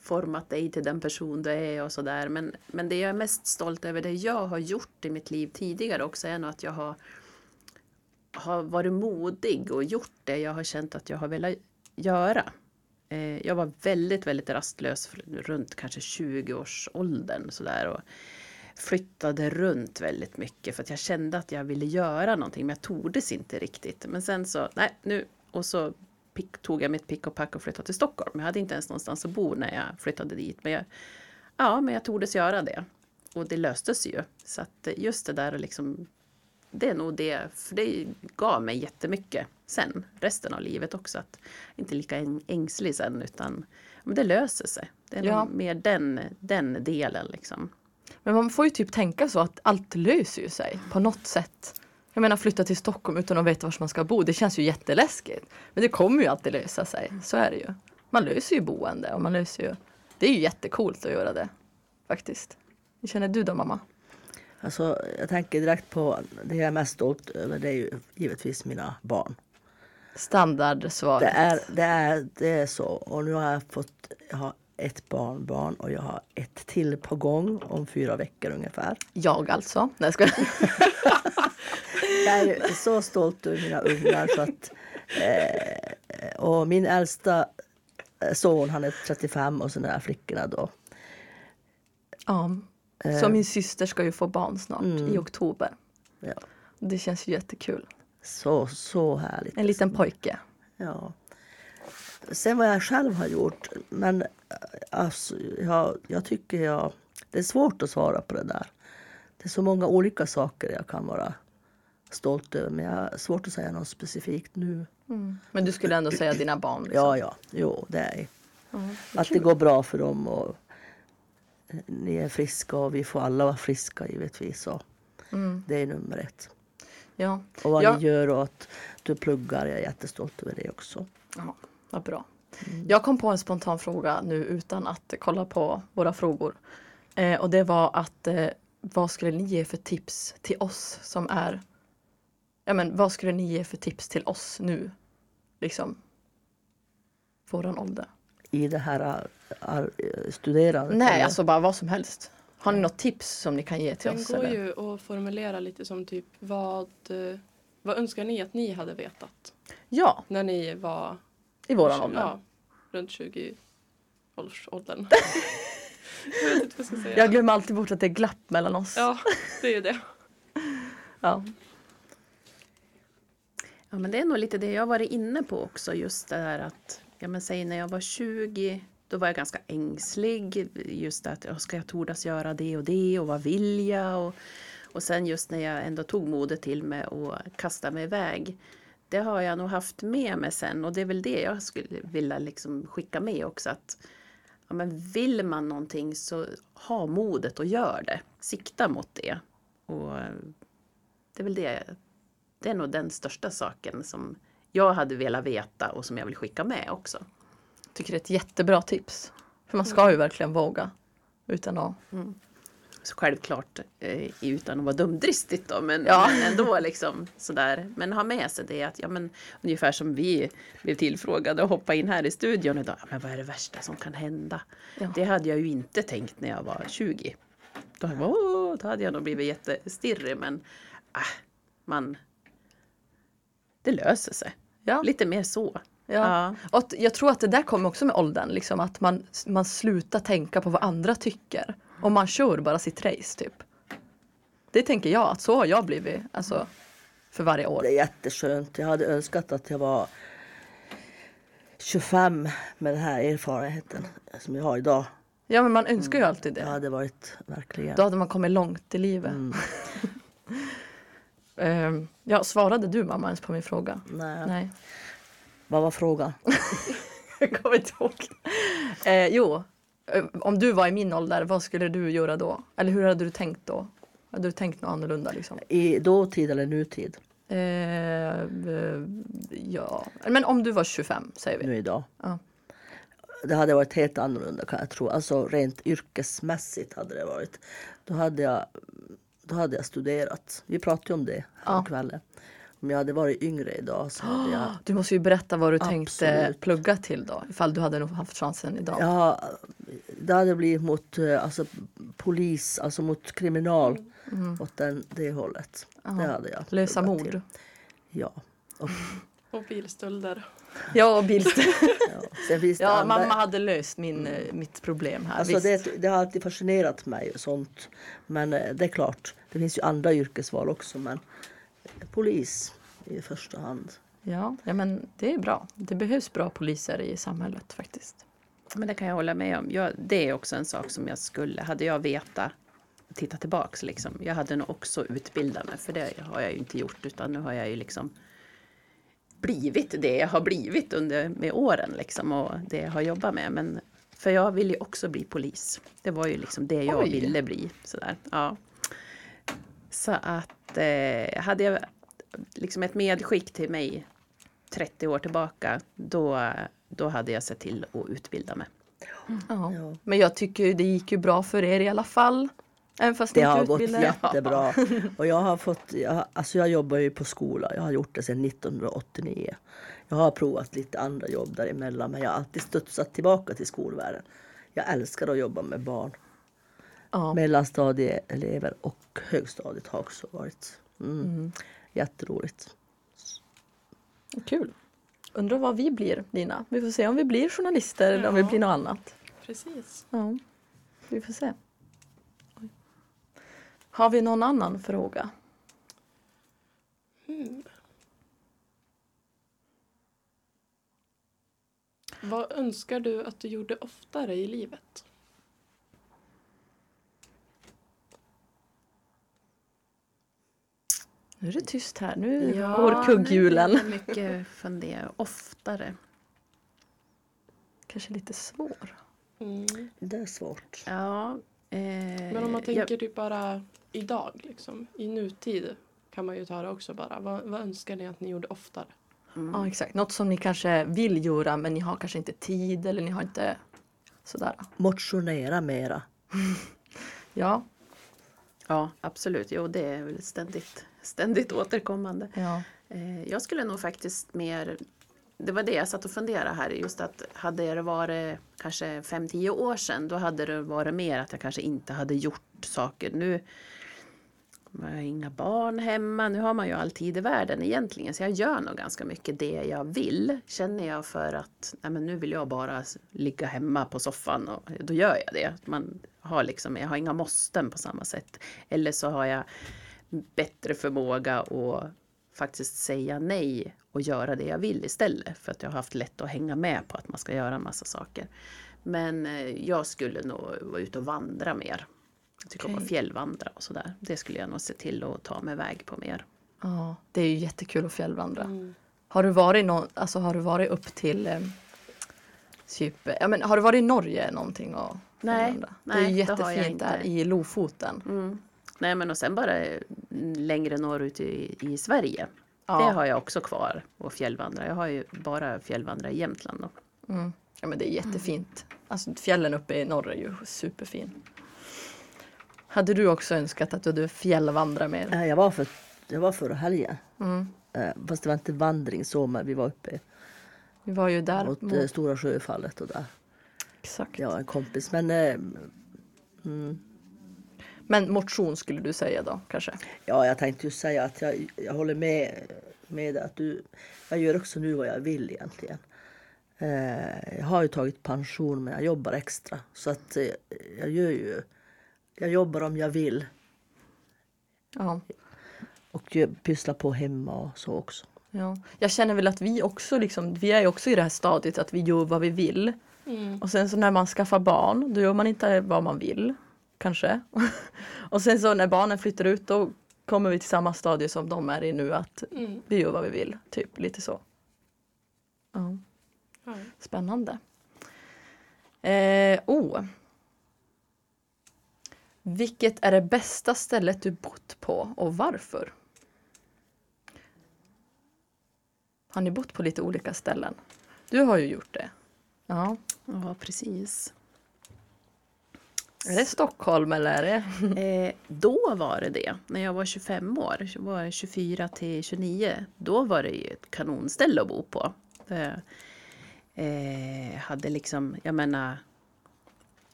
format dig till den person du är och sådär. Men, men det jag är mest stolt över, det jag har gjort i mitt liv tidigare också, är nog att jag har, har varit modig och gjort det jag har känt att jag har velat göra. Eh, jag var väldigt, väldigt rastlös runt kanske 20-årsåldern sådär. Och flyttade runt väldigt mycket för att jag kände att jag ville göra någonting men jag tordes inte riktigt. Men sen så, nej nu, och så pick, tog jag mitt pick och pack och flyttade till Stockholm. Jag hade inte ens någonstans att bo när jag flyttade dit. Men jag, ja, men jag tordes göra det. Och det löstes ju. Så att just det där liksom, det är nog det, för det gav mig jättemycket sen, resten av livet också. Att inte lika äng- ängslig sen utan men det löser sig. Det är Ja. mer den, den delen liksom. Men man får ju typ tänka så att allt löser ju sig på något sätt. Jag menar flytta till Stockholm utan att veta var man ska bo. Det känns ju jätteläskigt. Men det kommer ju alltid lösa sig. Så är det ju. Man löser ju boende och man löser ju. Det är ju jättekult att göra det. Faktiskt. Hur känner du då mamma? Alltså, jag tänker direkt på det jag är mest stolt över. Det är ju givetvis mina barn. Standardsvar. Det är, det är, det är så. Och nu har jag fått har ett barnbarn och jag har ett till på gång om fyra veckor ungefär. Jag alltså. Nej, skojar. Jag är så stolt över mina ungar. Så att, eh, och min äldsta eh, son han är 35 och så är flickorna då. Ja. Så min syster ska ju få barn snart i oktober. Ja. Det känns ju jättekul. Så, så härligt. En liten pojke. Ja. Sen vad jag själv har gjort, men eh, alltså, jag, jag tycker jag... Det är svårt att svara på det där. Det är så många olika saker jag kan vara stolt över, men jag har svårt att säga något specifikt nu. Men du skulle ändå säga dina barn? Liksom. Ja, ja, jo, det är Ja, Att det går bra för dem och eh, ni är friska och vi får alla vara friska givetvis. Och Mm. Det är nummer ett. Ja. Och vad Ja. ni gör och att du pluggar, jag är jättestolt över det också. Ja, vad bra. Jag kom på en spontan fråga nu utan att kolla på våra frågor. Eh, och det var att eh, vad skulle ni ge för tips till oss som är Ja men vad skulle ni ge för tips till oss nu? Liksom. Våran ålder. I det här ar- ar- studerandet. Nej, eller? alltså bara vad som helst. Har ni något tips som ni kan ge till Den oss? går Eller? ju att formulera lite som typ vad, eh, vad önskar ni att ni hade vetat Ja, när ni var i våran ålder. ja, runt 20-årsåldern. jag vet inte vad jag ska säga. Jag glömmer alltid bort att det är glapp mellan oss. Ja, det är ju det. Ja. Ja, men det är nog lite det jag varit inne på också, just det här att, ja men säg när jag var 20, då var jag ganska ängslig. Just att, ska jag tordas göra det och det och vad vill jag? Och, och sen just när jag ändå tog modet till mig och kastade mig iväg. Det har jag nog haft med mig sen och det är väl det jag skulle vilja liksom skicka med också. att ja, men Vill man någonting så ha modet och gör det. Sikta mot det. Och det är väl det det är nog den största saken som jag hade velat veta och som jag vill skicka med också. Jag tycker det är ett jättebra tips. För man ska ju verkligen våga. Utan att... Så självklart eh, utan att vara dumdristigt då, men, Ja. men ändå liksom sådär. Men ha med sig det att, ja men ungefär som vi blev tillfrågade och hoppa in här i studion idag. Ja, Men vad är det värsta som kan hända? Ja. Det hade jag ju inte tänkt när jag var 20. Då, åh, då hade jag nog blivit jättestirrig men äh, man, det löser sig. Ja. Lite mer så. Ja. Och att jag tror att det där kommer också med åldern, liksom, att man, man slutar tänka på vad andra tycker. Och man kör bara sitt race typ. Det tänker jag, att så har jag blivit alltså, för varje år. Det är jätteskönt. Jag hade önskat att jag var 25 med den här erfarenheten som jag har idag. Ja men man önskar ju alltid Det det. hade varit verkligen. Då hade man kommit långt i livet. Mm. Ehm, ja, svarade du mamma ens på min fråga? Nej. Nej. Vad var frågan? Jag kommer inte ihåg. Eh, jo, om du var i min ålder, vad skulle du göra då? Eller hur hade du tänkt då? Hade du tänkt något annorlunda liksom? I dåtid eller nutid? Eh, eh, ja, men om du var 25 säger vi. Nu idag? Ja. Det hade varit helt annorlunda kan jag tro. Alltså rent yrkesmässigt hade det varit. Då hade jag, då hade jag studerat. Vi pratade om det Ja. ja. kvällen. Om jag hade varit yngre idag så hade jag Du måste ju berätta vad du tänkte Absolut. plugga till då. Ifall du hade nog haft chansen idag. Ja, det hade blivit mot eh, alltså, polis, alltså mot kriminal. Åt den, det hållet. Det hade jag. Lösa mord. till. Ja. Och, Och bilstölder. Ja, och bilstöd. ja. Sen finns det ja, andra, mamma hade löst min, eh, mitt problem här. Alltså det, det har alltid fascinerat mig och sånt. Men eh, det är klart, det finns ju andra yrkesval också. Men polis i första hand. Ja, ja, men det är bra. Det behövs bra poliser i samhället faktiskt. Men det kan jag hålla med om. Jag, det är också en sak som jag skulle, hade jag vetat, titta tillbaks liksom. Jag hade nog också utbildat mig, för det har jag ju inte gjort, utan nu har jag ju liksom blivit det jag har blivit under med åren liksom och det jag har jobbat med. Men för jag ville ju också bli polis. Det var ju liksom det jag Oj. ville bli. Sådär. Ja. Så att eh, hade jag liksom ett medskick till mig 30 år tillbaka, då, då hade jag sett till att utbilda mig. Ja. Ja. Men jag tycker det gick ju bra för er i alla fall. Även fast Det har gått jättebra. Och jag har fått, jag, alltså jag jobbar ju på skola. Jag har gjort det sedan 1989. Jag har provat lite andra jobb däremellan men jag har alltid studsat tillbaka till skolvärlden. Jag älskar att jobba med barn. Ja. Mellanstadieelever och högstadiet har också varit mm. jätteroligt. Kul. Undrar vad vi blir, Lina. Vi får se om vi blir journalister eller om vi Ja. blir något annat. Precis. Ja, vi får se. Oj. Har vi någon annan fråga? Vad önskar du att du gjorde oftare i livet? Nu är det tyst här. Nu Ja, går kugghjulen. är Mycket fundera oftare. Kanske lite svår. Mm. Det är svårt. Ja, eh, Men om man jag- tänker typ bara idag, liksom, i nutid kan man ju ta det också bara. Vad, vad önskar ni att ni gjorde oftare? Ja, exakt. Något som ni kanske vill göra men ni har kanske inte tid eller ni har inte sådär. Motionera mera. Ja, Ja, absolut. Jo, det är väl ständigt, ständigt återkommande. ja. Eh, jag skulle nog faktiskt mer... Det var det jag satt och funderade här, just att hade det varit kanske 5-10 år sedan, då hade det varit mer att jag kanske inte hade gjort saker. Nu har jag inga barn hemma, nu har man ju all tid i världen egentligen, så jag gör nog ganska mycket det jag vill. Känner jag för att nej, men nu vill jag bara ligga hemma på soffan, och då gör jag det. Man har liksom, jag har inga måsten på samma sätt. Eller så har jag bättre förmåga att faktiskt säga nej och göra det jag vill istället. För att jag har haft lätt att hänga med på att man ska göra en massa saker. Men eh, jag skulle nog vara ute och vandra mer. Jag tycker om Okej. att fjällvandra och sådär. Det skulle jag nog se till att ta mig iväg på mer. Ja, det är ju jättekul att fjällvandra. Mm. Har du varit någon, alltså har du varit upp till eh, typ, ja men har du varit i Norge någonting och Nej, fjällvandra? det är nej, ju jättefint där i Lofoten. Mm. Nej men och sen bara eh, längre norrut i, i Sverige. Ja. Det har jag också kvar och fjällvandra. Jag har ju bara fjällvandra i Jämtland då. Mm. Ja men det är jättefint. Alltså fjällen uppe i norr är ju superfin. Hade du också önskat att du hade fjällvandrat mer? Jag var, för, jag var förra helgen. Mm. Eh, Fast det var inte vandring så, men vi var uppe Vi var ju där. mot mot- eh, Stora Sjöfallet och där. Exakt. Jag och en kompis. Men eh, mm, Men motion skulle du säga då kanske? ja, jag tänkte ju säga att jag, jag håller med med att du... Jag gör också nu vad jag vill egentligen. Eh, jag har ju tagit pension men jag jobbar extra. Så att eh, jag gör ju... Jag jobbar om jag vill Ja. och pysslar på hemma och så också. ja. Jag känner väl att vi också liksom, vi är också i det här stadiet att vi gör vad vi vill. Mm. Och sen så när man skaffar barn, då gör man inte vad man vill. Kanske. och sen så när barnen flyttar ut, då kommer vi till samma stadie som de är i nu, att Mm. vi gör vad vi vill. Typ lite så. Ja. Ja. Spännande. Eh, oh. Vilket är det bästa stället du bott på och varför? Har ni bott på lite olika ställen? Du har ju gjort det. Ja. Ja, precis. Är det Stockholm eller är det? Eh, då var det det, när jag var 25 år, jag var 24 till 29. Då var det ju ett kanonställe att bo på. Eh, hade liksom, jag menar,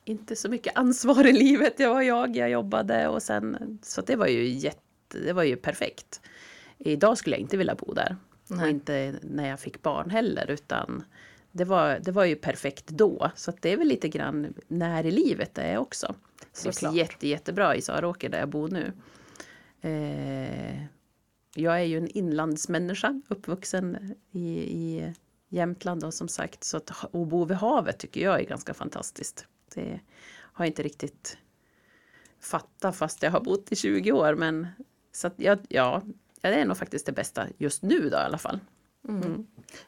inte så mycket ansvar i livet. Jag var jag, jag jobbade och sen, så det var ju jätte, det var ju perfekt. Idag skulle jag inte vilja bo där. Och Nej. inte när jag fick barn heller, utan det var, det var ju perfekt då. Så det är väl lite grann när i livet det är också. Så det är jätte, jättebra i Saråker där jag bor nu. Eh, jag är ju en inlandsmänniska, uppvuxen i, i Jämtland och som sagt. Så att att bo vid havet tycker jag är ganska fantastiskt. Det har jag inte riktigt fattat fast jag har bott i 20 år. Men så att jag, ja, det är nog faktiskt det bästa just nu då i alla fall.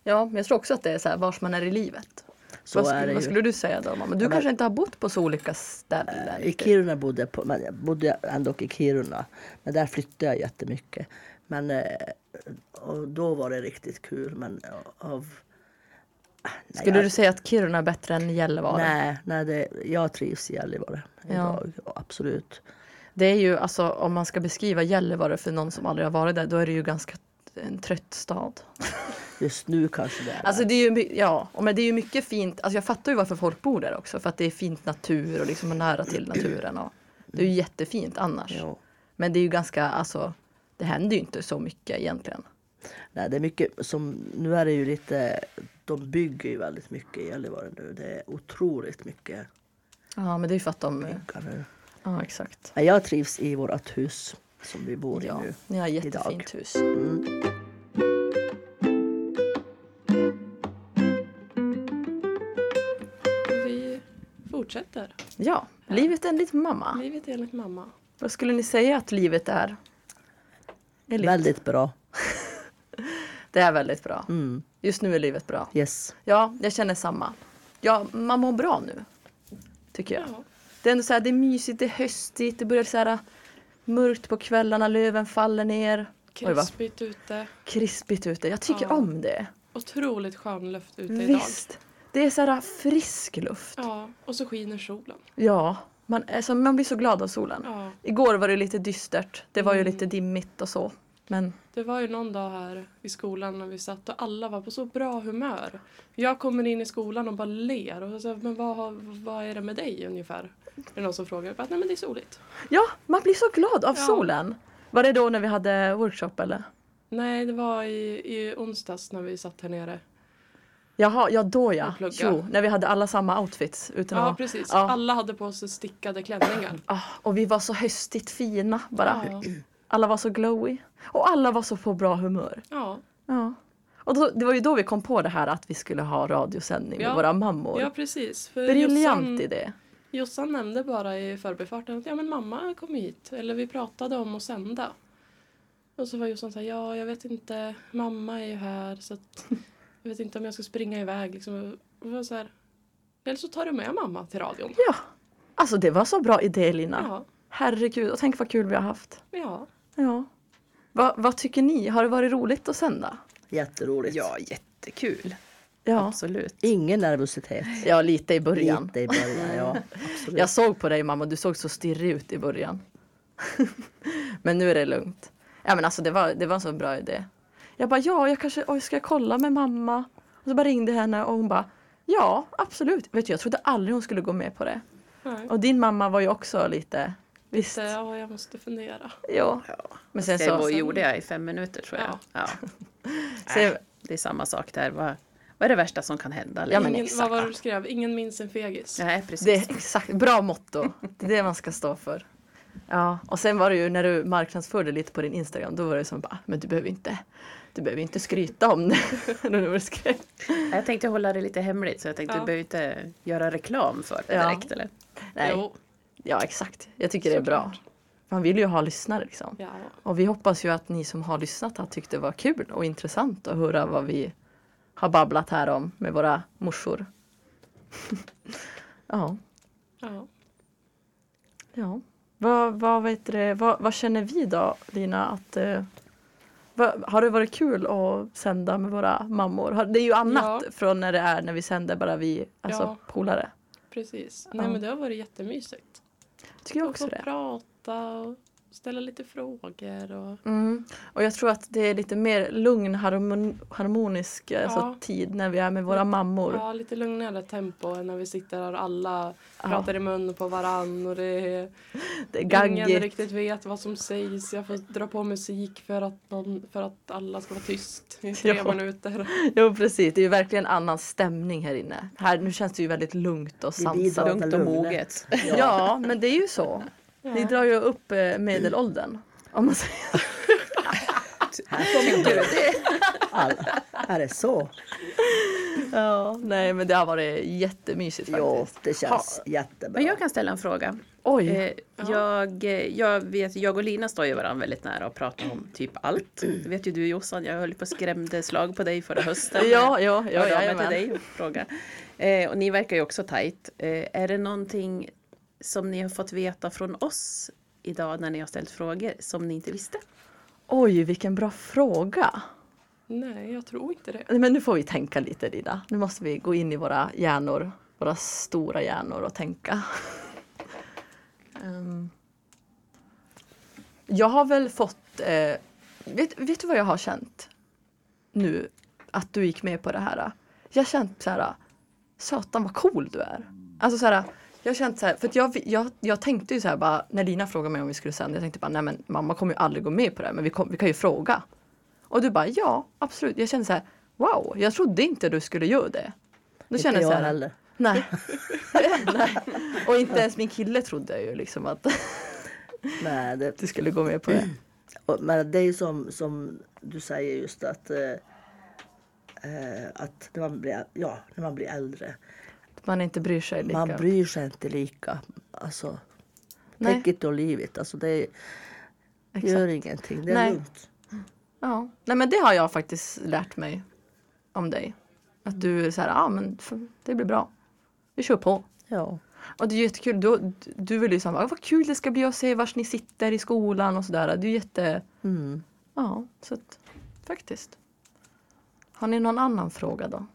Ja, men jag tror också att det är så här vars man är i livet. Så vad, skulle, vad skulle du säga då mamma? Du Ja, men- kanske inte har bott på så olika ställen? I Kiruna bodde jag på, men jag bodde ändå i Kiruna. Men där flyttade jag jättemycket. Men eh, och då var det riktigt kul. Men av... Nej, Skulle jag, du säga att Kiruna är bättre än Gällivare? Nej, nej det, jag trivs i Gällivare Ja. idag. Absolut. Det är ju alltså om man ska beskriva Gällivare för någon som aldrig har varit där, då är det ju ganska en trött stad. Just nu kanske det är Alltså det är ju, ja, men det är ju mycket fint. Alltså jag fattar ju varför folk bor där också. För att det är fint natur och liksom är nära till naturen. Och det är ju jättefint annars. Ja. Men det är ju ganska, alltså det händer ju inte så mycket egentligen. Nej, det är mycket som, nu är det ju lite, de bygger ju väldigt mycket i Gällivare nu. Det är otroligt mycket Ja, men det är för att de... byggar nu. Ja, exakt. Jag trivs i vårt hus som vi bor Ja, i nu. ni har idag. jättefint hus. Mm. Vi fortsätter. Ja, livet enligt mamma. Livet enligt mamma. Vad skulle ni säga att livet är? Enligt- Väldigt bra. Det är väldigt bra. Mm. Just nu är livet bra. Yes. Ja, jag känner samma. Ja, man mår bra nu. Tycker jag. Ja. Det är ändå så här, det är mysigt, det är höstigt, det börjar så här mörkt på kvällarna, löven faller ner. Krispigt ute. krispigt ute. Jag tycker Ja. om det. Otroligt skön luft ute idag. Visst. Det är så här frisk luft. Ja, och så skiner solen. Ja, man, är så, man blir så glad av solen. Ja, Igår var det lite dystert. Det var ju Mm. lite dimmigt och så. Men det var ju någon dag här i skolan när vi satt och alla var på så bra humör. Jag kommer in i skolan och bara ler och så men vad, har- vad är det med dig ungefär? Är det någon som frågar? Jag bara, Nej men det är soligt. ja, man blir så glad av Ja. solen. Var det då när vi hade workshop eller? Nej, det var i, i onsdags när vi satt här nere. Jaha, ja då ja. Jo, när vi hade alla samma outfits. Utan Ja, att, precis. Ja. Alla hade på sig stickade klänningar. Ah, och vi var så höstigt fina bara. Ja. Alla var så glowy. Och alla var så på bra humör. Ja, Ja. Och då, det var ju då vi kom på det här att vi skulle ha radiosändning med Ja. våra mammor. ja precis. För Briljant Jossan, idé. Jossan nämnde bara i förbifarten att ja, men mamma kom hit. Eller vi pratade om att sända. Och så var Jossan så här, ja jag vet inte, mamma är ju här så att jag vet inte om jag ska springa iväg. Liksom. Och var så här, eller så tar du med mamma till radion. Ja. Alltså det var så bra idé Lina. Ja, Herregud, och tänk vad kul vi har haft. ja. Ja. Va, vad tycker ni? Har det varit roligt att sända? Jätteroligt. Ja, jättekul. Ja, Absolut. Ingen nervositet. ja lite i början. Lite i början, ja. Absolut. Jag såg på dig mamma, du såg så stirrig ut i början. men nu är det lugnt. Ja men alltså det var, det var en så bra idé. Jag bara ja, jag kanske, oj ska jag kolla med mamma? Och så bara ringde henne och hon bara ja absolut. Vet du, jag trodde aldrig hon skulle gå med på det. Nej. Och din mamma var ju också lite, visst. Ja, jag måste fundera. Ja. Ja. Men sen Det så, gjorde jag i fem minuter tror jag. Ja. sen, Nej, det är samma sak där. Vad, vad är det värsta som kan hända? Ja, men Ingen, exakt. vad var det du skrev? Ingen minns en fegis. Nej, precis. det är exakt, bra motto. Det är det man ska stå för. Ja, och sen var det ju när du marknadsförde lite på din Instagram, då var det som bara, men du behöver inte, du behöver inte skryta om det. när du skrev. Jag tänkte hålla det lite hemligt så jag tänkte Ja. du behöver inte göra reklam för det Ja. direkt. Eller? Nej, Jo, ja exakt. Jag tycker det är bra. Man vill ju ha lyssnare liksom. ja. Och vi hoppas ju att ni som har lyssnat har tyckt det var kul och intressant att höra vad vi har babblat här om med våra morsor. ja, ja. ja. Vad, vad, vet det, vad, vad känner vi då Lina att eh, vad, har det varit kul att sända med våra mammor? Har- Det är ju annat Ja. från när det är när vi sänder bara vi, alltså Ja. polare. Precis. Nej men det har varit jättemysigt. Tycker jag Och också få det. prata och ställa lite frågor. Och... Mm. Och jag tror att det är lite mer lugn, harmon, harmonisk alltså, Ja. tid när vi är med våra mammor. Ja, lite lugnare tempo än när vi sitter här och alla Ja. pratar i mun på varann och det är Det är ingen gaggigt. riktigt vet vad som sägs. Jag får dra på musik för att, någon, för att alla ska vara tyst i tre Ja. minuter. Jo precis, det är ju verkligen en annan stämning här inne. Här, nu känns det ju väldigt lugnt och sansat. Lugnt och moget. Ja, men det är ju så. Ni Ja. drar ju upp eh, medelåldern. Om man säger. Här kommer det. All, här är så. Ja, nej men det har varit jättemysigt Jo, faktiskt. det känns jättebra. Men jag kan ställa en fråga. Oj, Eh, jag, eh, jag vet, jag och Lina står ju varandra väldigt nära och pratar om typ allt. Det vet ju du Jossan, jag höll på och skrämde slag på dig förra hösten. ja, ja, ja, mig jajamän. till dig och fråga. Eh, och ni verkar ju också tajt. Eh, är det någonting som ni har fått veta från oss idag när ni har ställt frågor som ni inte visste? Oj, vilken bra fråga. Nej, jag tror inte det. Men nu får vi tänka lite Lina. Nu måste vi gå in i våra hjärnor, våra stora hjärnor och tänka. Ehm. jag har väl fått, eh, vet, vet du vad jag har känt nu? Att du gick med på det här. Jag har känt så här, satan vad cool du är. Alltså så här, jag har känt så här, för jag, jag, jag tänkte ju så här bara, när Lina frågade mig om vi skulle sända, jag tänkte bara, nej men mamma kommer ju aldrig gå med på det här, men vi, kom, vi kan ju fråga. Och du bara ja, absolut. Jag kände så här, wow, jag trodde inte du skulle göra det. Då kände jag så här, heller. nej. nej. Och inte ens min kille trodde ju liksom att Nej, det, du skulle gå med på det. och- men det är ju som, som du säger just att, eh, eh, att när, man blir, ja, när man blir äldre. Man inte bryr sig lika. Man bryr sig inte lika. Alltså, Nej. take it or leave it. Alltså, det är, gör ingenting. Det är Nej. lugnt. Ja. Nej men det har jag faktiskt lärt mig om dig. Att du är så här, ja men f- det blir bra. Vi kör på. Ja. Och det är jättekul. Du, du vill ju säga, vad kul det ska bli att se var ni sitter i skolan och sådär. Det är jätte... Mm. Ja, så att, faktiskt. Har ni någon annan fråga då?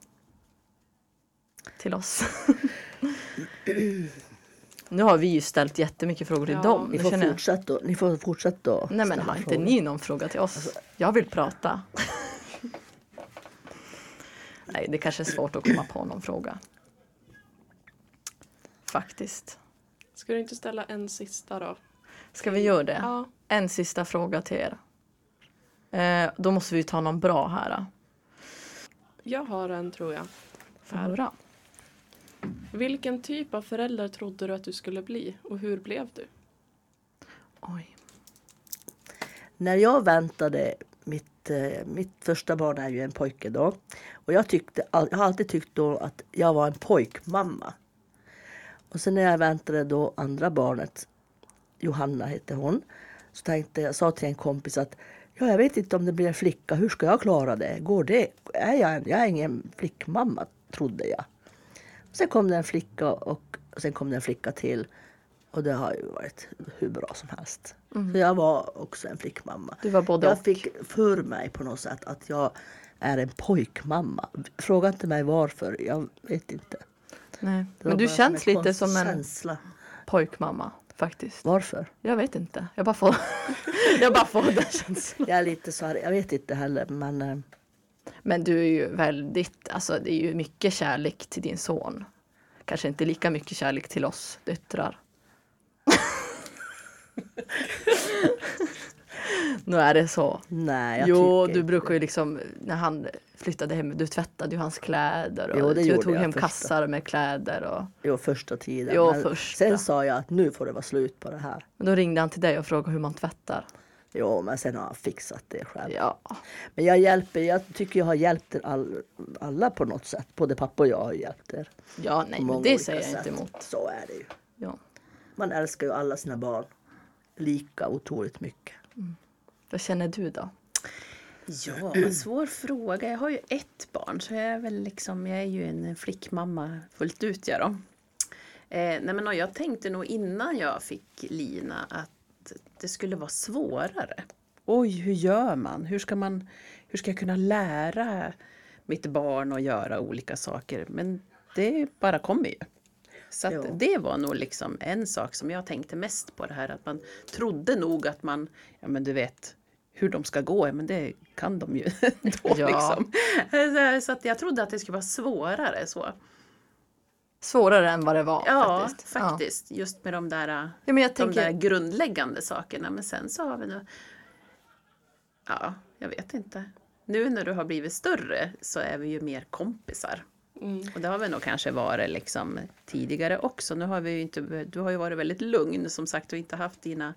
Till oss. nu har vi ju ställt jättemycket frågor till Ja. dem. Ni, får jag- fortsätta, ni får fortsätta att Nej men har inte frågor. ni någon fråga till oss? Alltså- Jag vill prata. Nej, det kanske är svårt att komma på någon fråga. Faktiskt. Ska du inte ställa en sista då? Ska vi göra det? Ja. En sista fråga till er. Eh, då måste vi ta någon bra här. Jag har en tror jag. Få Här. Vilken typ av förälder trodde du att du skulle bli och hur blev du? Oj. när jag väntade mitt, eh, mitt första barn är ju en pojke då. Och jag, tyckte, jag har alltid tyckt då att jag var en pojkmamma. Och sen när jag väntade då andra barnet, Johanna hette hon, så tänkte jag, sa till en kompis att ja, jag vet inte om det blir en flicka, hur ska jag klara det? Går det? Är jag, en, jag är ingen flickmamma, trodde jag. Sen kom det en flicka och sen kom det en flicka till. Och det har ju varit hur bra som helst. Så jag var också en flickmamma. Du var både jag och. fick för mig på något sätt att jag är en pojkmamma. Fråga inte mig varför, jag vet inte. Nej. Men du känns lite som en känsla. pojkmamma faktiskt. Varför? Jag vet inte. Jag bara får, jag bara får den känslan. Jag är lite så här, jag vet inte heller men eh, Men du är ju väldigt, alltså det är ju mycket kärlek till din son. Kanske inte lika mycket kärlek till oss döttrar. nu är det så. nej jag jo, tycker du brukar ju liksom, när han flyttade hem, du tvättade ju hans kläder och Jo, det du tog hem första. kassar med kläder. Och, Jo, första tiden. Jo, första. Sen sa jag att nu får det vara slut på det här. men då ringde han till dig och frågade hur man tvättar. Jo, men sen har han fixat det själv. Ja, Men jag hjälper, jag tycker jag har hjälpt er all, alla på något sätt. Både pappa och jag har hjälpt er. ja nej men det säger jag inte sätt. emot. Så är det ju. Ja. Man älskar ju alla sina barn lika otroligt mycket. Vad känner du då? Ja, en svår fråga. Jag har ju ett barn så jag är väl liksom, jag är ju en flickmamma fullt ut jag då. Eh, nej men jag tänkte nog innan jag fick Lina att det skulle vara svårare. Oj, hur gör man? Hur ska man, hur ska jag kunna lära mitt barn att göra olika saker? Men det bara kommer ju. Så det var nog liksom en sak som jag tänkte mest på det här att man trodde nog att man, ja men du vet hur de ska gå, ja, men det kan de ju då Ja. liksom. Så att jag trodde att det skulle vara svårare så. Svårare än vad det var Ja, faktiskt. faktiskt. Just med de där, Ja, men jag de tänker, där grundläggande sakerna. Men sen så har vi nu... Ja, jag vet inte. Nu när du har blivit större så är vi ju mer kompisar. Mm. Och det har vi nog kanske varit liksom tidigare också. Nu har vi ju inte, du har ju varit väldigt lugn som sagt och inte haft dina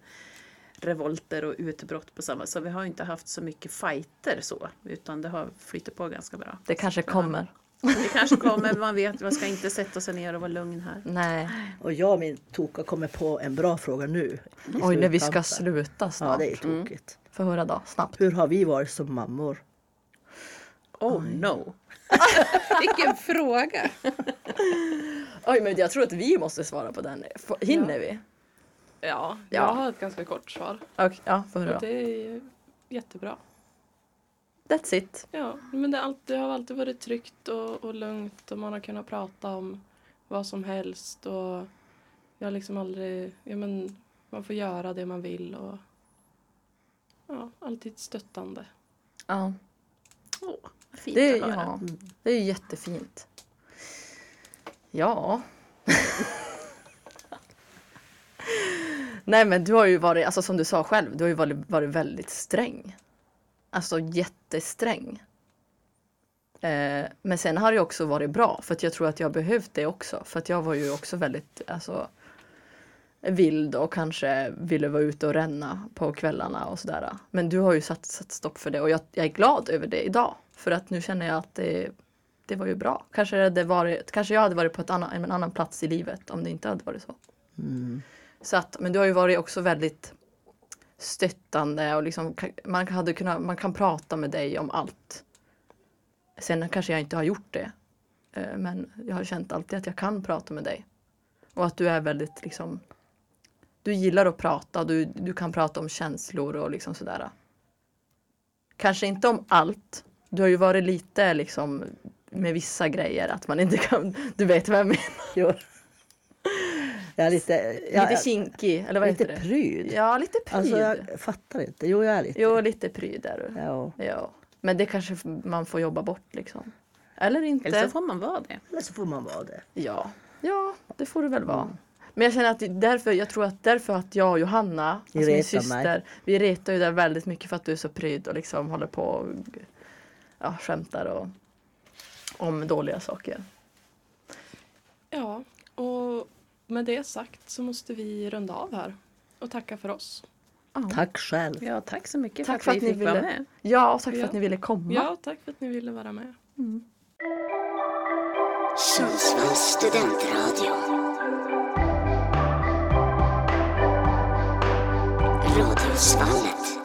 revolter och utbrott på samma Så vi har ju inte haft så mycket fighter så. Utan det har flyttat på ganska bra. det kanske kommer. Det kanske kommer, man vet, man ska inte sätta sig ner och vara lugn här. Nej. Och jag och min toka kommer på en bra fråga nu. Oj, när vi ska sluta Ja, snart. det är tokigt. Få höra då, snabbt. Hur har vi varit som mammor? Oh no! Vilken fråga! Oj, men jag tror att vi måste svara på den. Hinner Ja. vi? Ja, Ja. jag har ett ganska kort svar. Okej, ja, få höra. Det är jättebra. That's it. Ja, men det, har alltid, det har alltid varit tryggt och, och lugnt och man har kunnat prata om vad som helst och jag har liksom aldrig, ja men man får göra det man vill och ja, alltid stöttande. Ja, Åh, vad fint det, att är- höra. ja, det är jättefint. Ja. Nej men du har ju varit, alltså som du sa själv, du har ju varit, varit väldigt sträng. Alltså jättesträng. Eh, men sen har det också varit bra för att jag tror att jag behövt det också. För att jag var ju också väldigt alltså, vild och kanske ville vara ute och ränna på kvällarna och sådär. Men du har ju satt, satt stopp för det och jag, jag är glad över det idag. För att nu känner jag att det, det var ju bra. Kanske, det varit, kanske jag hade varit på ett annan, en annan plats i livet om det inte hade varit så. Mm. Så att, men du har ju varit också väldigt stöttande och liksom, man, hade kunnat, man kan prata med dig om allt. Sen kanske jag inte har gjort det. Eh, men jag har känt alltid att jag kan prata med dig. Och att du är väldigt liksom Du gillar att prata, du, du kan prata om känslor och liksom sådär. Kanske inte om allt. Du har ju varit lite liksom med vissa grejer att man inte kan, du vet vad jag menar. Jag är lite, jag, Lite kinkig, eller vad lite heter det? pryd. Ja, lite pryd. Alltså jag fattar inte. Jo, jag är lite. Jo, lite pryd är du. Ja. Ja. Men det kanske man får jobba bort liksom. Eller inte. Eller så får man vara det. Eller så får man vara det. Ja, ja det får det väl vara. Men jag känner att därför, jag tror att därför att jag och Johanna, alltså min syster, mig. vi retar ju dig väldigt mycket för att du är så pryd och liksom håller på och ja, skämtar och, om dåliga saker. Ja, och med det sagt så måste vi runda av här och tacka för oss. Tack själv. Ja, tack så mycket Tack för att vi ni fick vara ville- med. Ja, och tack för Ja. att ni ville komma. Ja, tack för att ni ville vara med. Sundsvalls studentradio. Radiosvallet.